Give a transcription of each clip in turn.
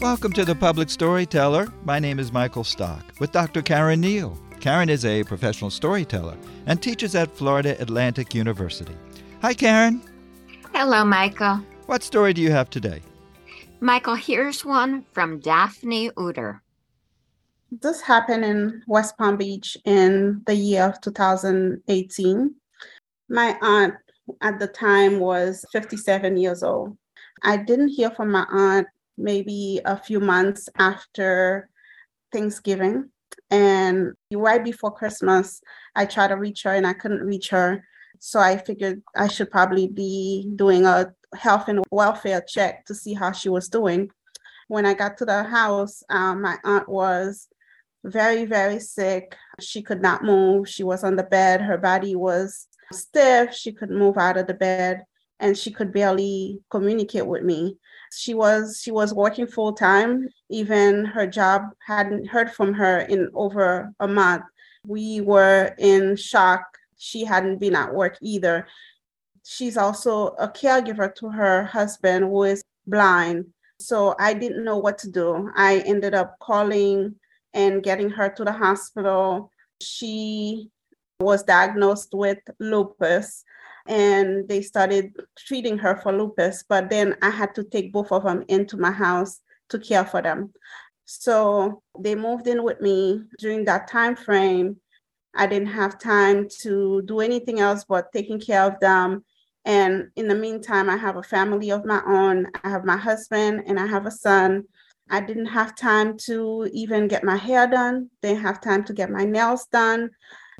Welcome to the Public Storyteller. My name is Michael Stock with Dr. Karen Neal. Karen is a professional storyteller and teaches at Florida Atlantic University. Hi, Karen. Hello, Michael. What story do you have today? Michael, here's one from Daphnee Uter. This happened in West Palm Beach in the year of 2018. My aunt at the time was 57 years old. I didn't hear from my aunt maybe a few months after Thanksgiving. And right before Christmas, I tried to reach her and I couldn't reach her. So I figured I should probably be doing a health and welfare check to see how she was doing. When I got to the house, um, my aunt was very, very sick. She could not move. She was on the bed. Her body was stiff. She couldn't move out of the bed and she could barely communicate with me. She was she was working full time. Even her job hadn't heard from her in over a month. We were in shock. She hadn't been at work either. She's also a caregiver to her husband who is blind. So I didn't know what to do. I ended up calling and getting her to the hospital. She was diagnosed with lupus and they started treating her for lupus but then i had to take both of them into my house to care for them. So they moved in with me. During that time frame i didn't have time to do anything else but taking care of them. And in the meantime i have a family of my own. I have my husband and i have a son. I didn't have time to even get my hair done. Didn't have time to get my nails done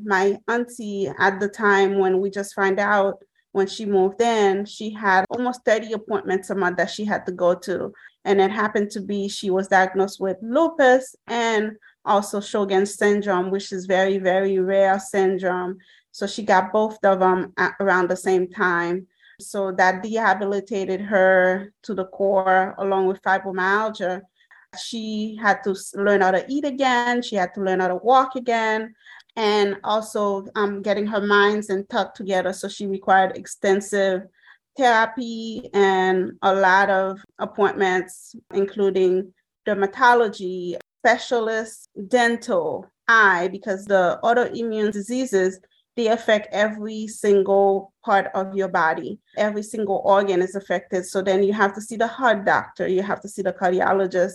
my auntie at the time when we just find out when she moved in, she had almost 30 appointments a month that she had to go to. And it happened to be she was diagnosed with lupus and also Sjogren's syndrome, which is very, very rare syndrome. So she got both of them around the same time. So that debilitated her to the core, along with fibromyalgia. She had to learn how to eat again. She had to learn how to walk again and also um, getting her minds and thought together. So she required extensive therapy and a lot of appointments, including dermatology, specialist, dental, eye, because the autoimmune diseases they affect every single part of your body. Every single organ is affected. So then you have to see the heart doctor, you have to see the cardiologist,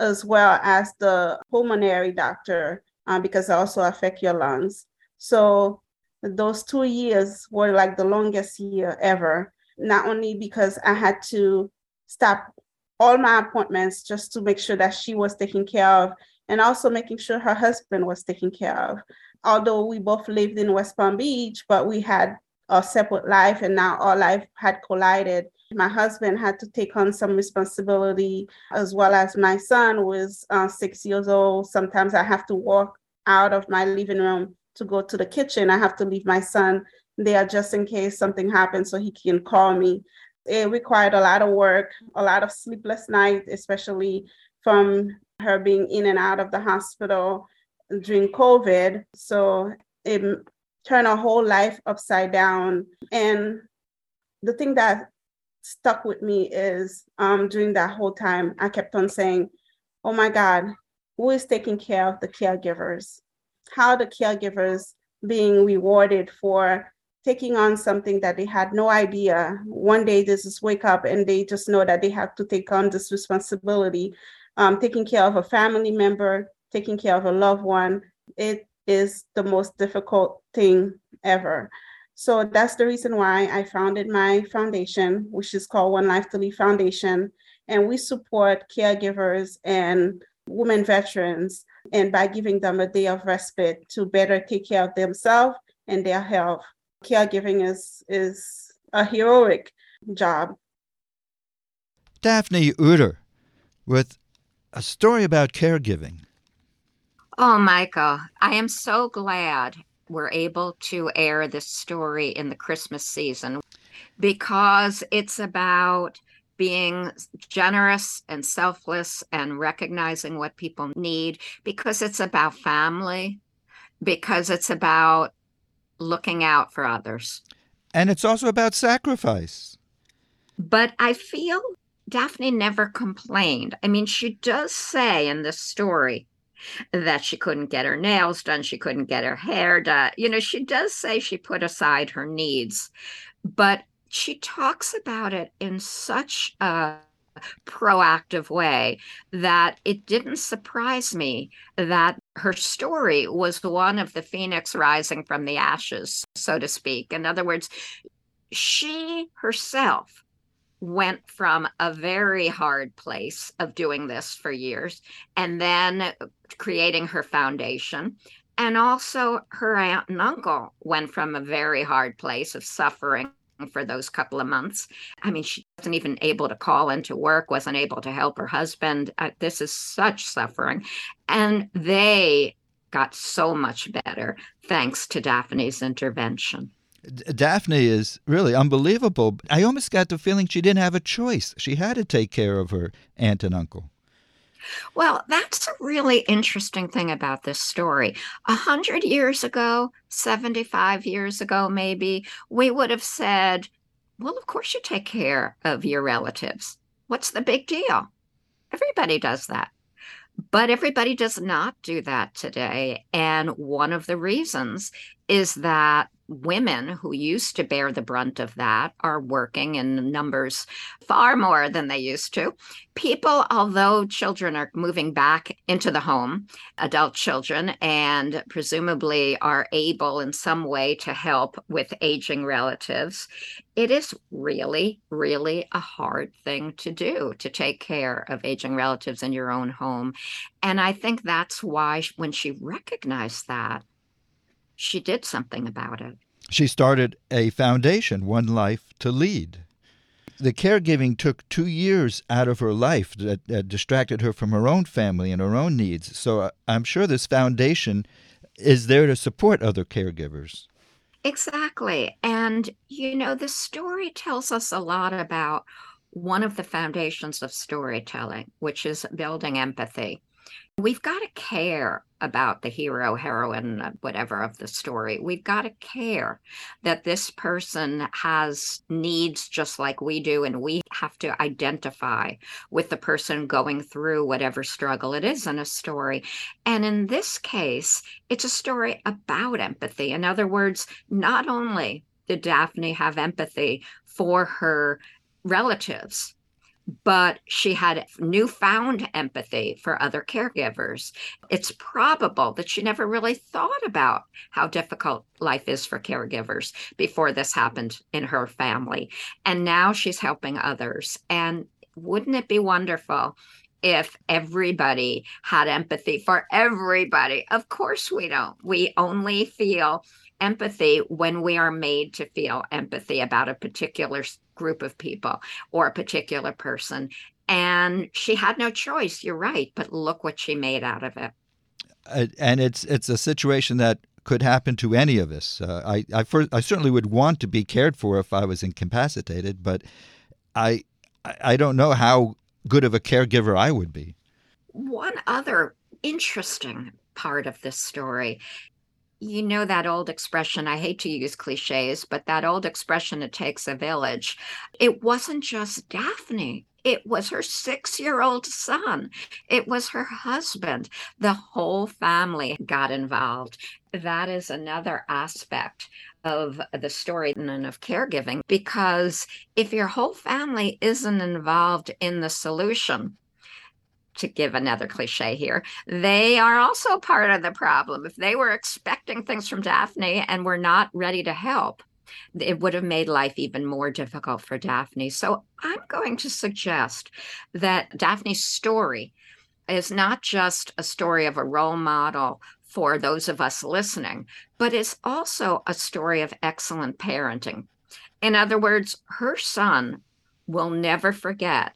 as well as the pulmonary doctor, uh, because it also affect your lungs. So those two years were like the longest year ever. Not only because I had to stop all my appointments just to make sure that she was taken care of, and also making sure her husband was taken care of. Although we both lived in West Palm Beach, but we had a separate life, and now our life had collided. My husband had to take on some responsibility, as well as my son was uh, six years old. Sometimes I have to walk out of my living room to go to the kitchen. I have to leave my son there just in case something happens so he can call me. It required a lot of work, a lot of sleepless nights, especially from her being in and out of the hospital during COVID. So it turned her whole life upside down. And the thing that stuck with me is um, during that whole time, I kept on saying, Oh my God, who is taking care of the caregivers? How are the caregivers being rewarded for taking on something that they had no idea. One day they just wake up and they just know that they have to take on this responsibility, um, taking care of a family member, taking care of a loved one. It is the most difficult thing ever. So that's the reason why I founded my foundation, which is called One Life to Live Foundation. And we support caregivers and women veterans and by giving them a day of respite to better take care of themselves and their health. Caregiving is is a heroic job. Daphnee Uter with a story about caregiving. Oh, Michael, I am so glad we're able to air this story in the Christmas season because it's about being generous and selfless and recognizing what people need because it's about family, because it's about looking out for others. And it's also about sacrifice. But I feel Daphnee never complained. I mean, she does say in this story that she couldn't get her nails done, she couldn't get her hair done. You know, she does say she put aside her needs, but she talks about it in such a proactive way that it didn't surprise me that her story was one of the phoenix rising from the ashes, so to speak. In other words, she herself went from a very hard place of doing this for years and then creating her foundation. And also, her aunt and uncle went from a very hard place of suffering for those couple of months. I mean, she wasn't even able to call into work, wasn't able to help her husband. Uh, this is such suffering. And they got so much better thanks to Daphnee's intervention. Daphnee is really unbelievable. I almost got the feeling she didn't have a choice. She had to take care of her aunt and uncle. Well, that's a really interesting thing about this story. A hundred years ago, 75 years ago, maybe, we would have said, well, of course you take care of your relatives. What's the big deal? Everybody does that. But everybody does not do that today. And one of the reasons is that women who used to bear the brunt of that are working in numbers far more than they used to. People, although children are moving back into the home, adult children, and presumably are able in some way to help with aging relatives, it is really, really a hard thing to do to take care of aging relatives in your own home. And I think that's why when she recognized that, she did something about it. She started a foundation, One Life to Lead. The caregiving took two years out of her life that, that distracted her from her own family and her own needs. So uh, I'm sure this foundation is there to support other caregivers. Exactly. And, you know, the story tells us a lot about one of the foundations of storytelling, which is building empathy. We've got to care about the hero, heroine, uh, whatever of the story. We've got to care that this person has needs just like we do, and we have to identify with the person going through whatever struggle it is in a story. And in this case, it's a story about empathy. In other words, not only did Daphnee have empathy for her relatives, but she had newfound empathy for other caregivers. It's probable that she never really thought about how difficult life is for caregivers before this happened in her family. And now she's helping others. And wouldn't it be wonderful if everybody had empathy for everybody? Of course, we don't. We only feel empathy when we are made to feel empathy about a particular group of people or a particular person. And she had no choice. You're right, but look what she made out of it. Uh, and it's it's a situation that could happen to any of us. Uh, I I, first, I certainly would want to be cared for if I was incapacitated, but I I don't know how good of a caregiver I would be. One other interesting part of this story you know that old expression i hate to use cliches but that old expression it takes a village. It wasn't just daphnee. It was her six year old son. It was her husband. The whole family got involved. That is another aspect of the story and of caregiving because if your whole family isn't involved in the solution to give another cliche here, they are also part of the problem. If they were expecting things from Daphnee and were not ready to help, it would have made life even more difficult for Daphnee. So I'm going to suggest that Daphnee's story is not just a story of a role model for those of us listening, but is also a story of excellent parenting. In other words, her son will never forget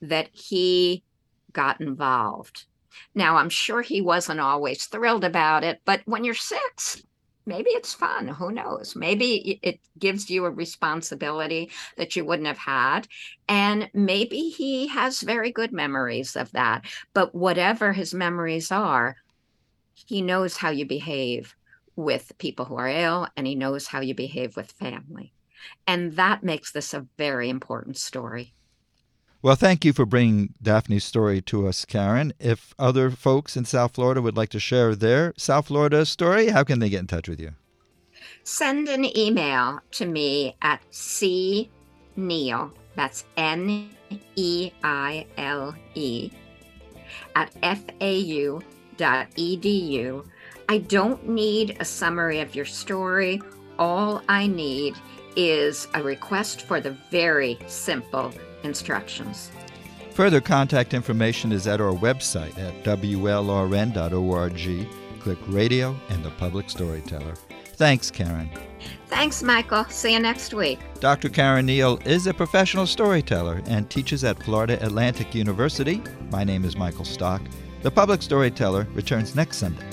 that he got involved. Now, I'm sure he wasn't always thrilled about it, but when you're six, maybe it's fun. Who knows? Maybe it gives you a responsibility that you wouldn't have had. And maybe he has very good memories of that. But whatever his memories are, he knows how you behave with people who are ill and he knows how you behave with family. And that makes this a very important story. Well, thank you for bringing Daphnee's story to us, Karen. If other folks in South Florida would like to share their South Florida story, how can they get in touch with you? Send an email to me at c that's N E I L E, at fau.edu. I don't need a summary of your story. All I need is a request for the very simple instructions. Further contact information is at our website at wlrn.org. Click Radio and the Public Storyteller. Thanks, Karen. Thanks, Michael. See you next week. Dr. Karen Neal is a professional storyteller and teaches at Florida Atlantic University. My name is Michael Stock. The Public Storyteller returns next Sunday.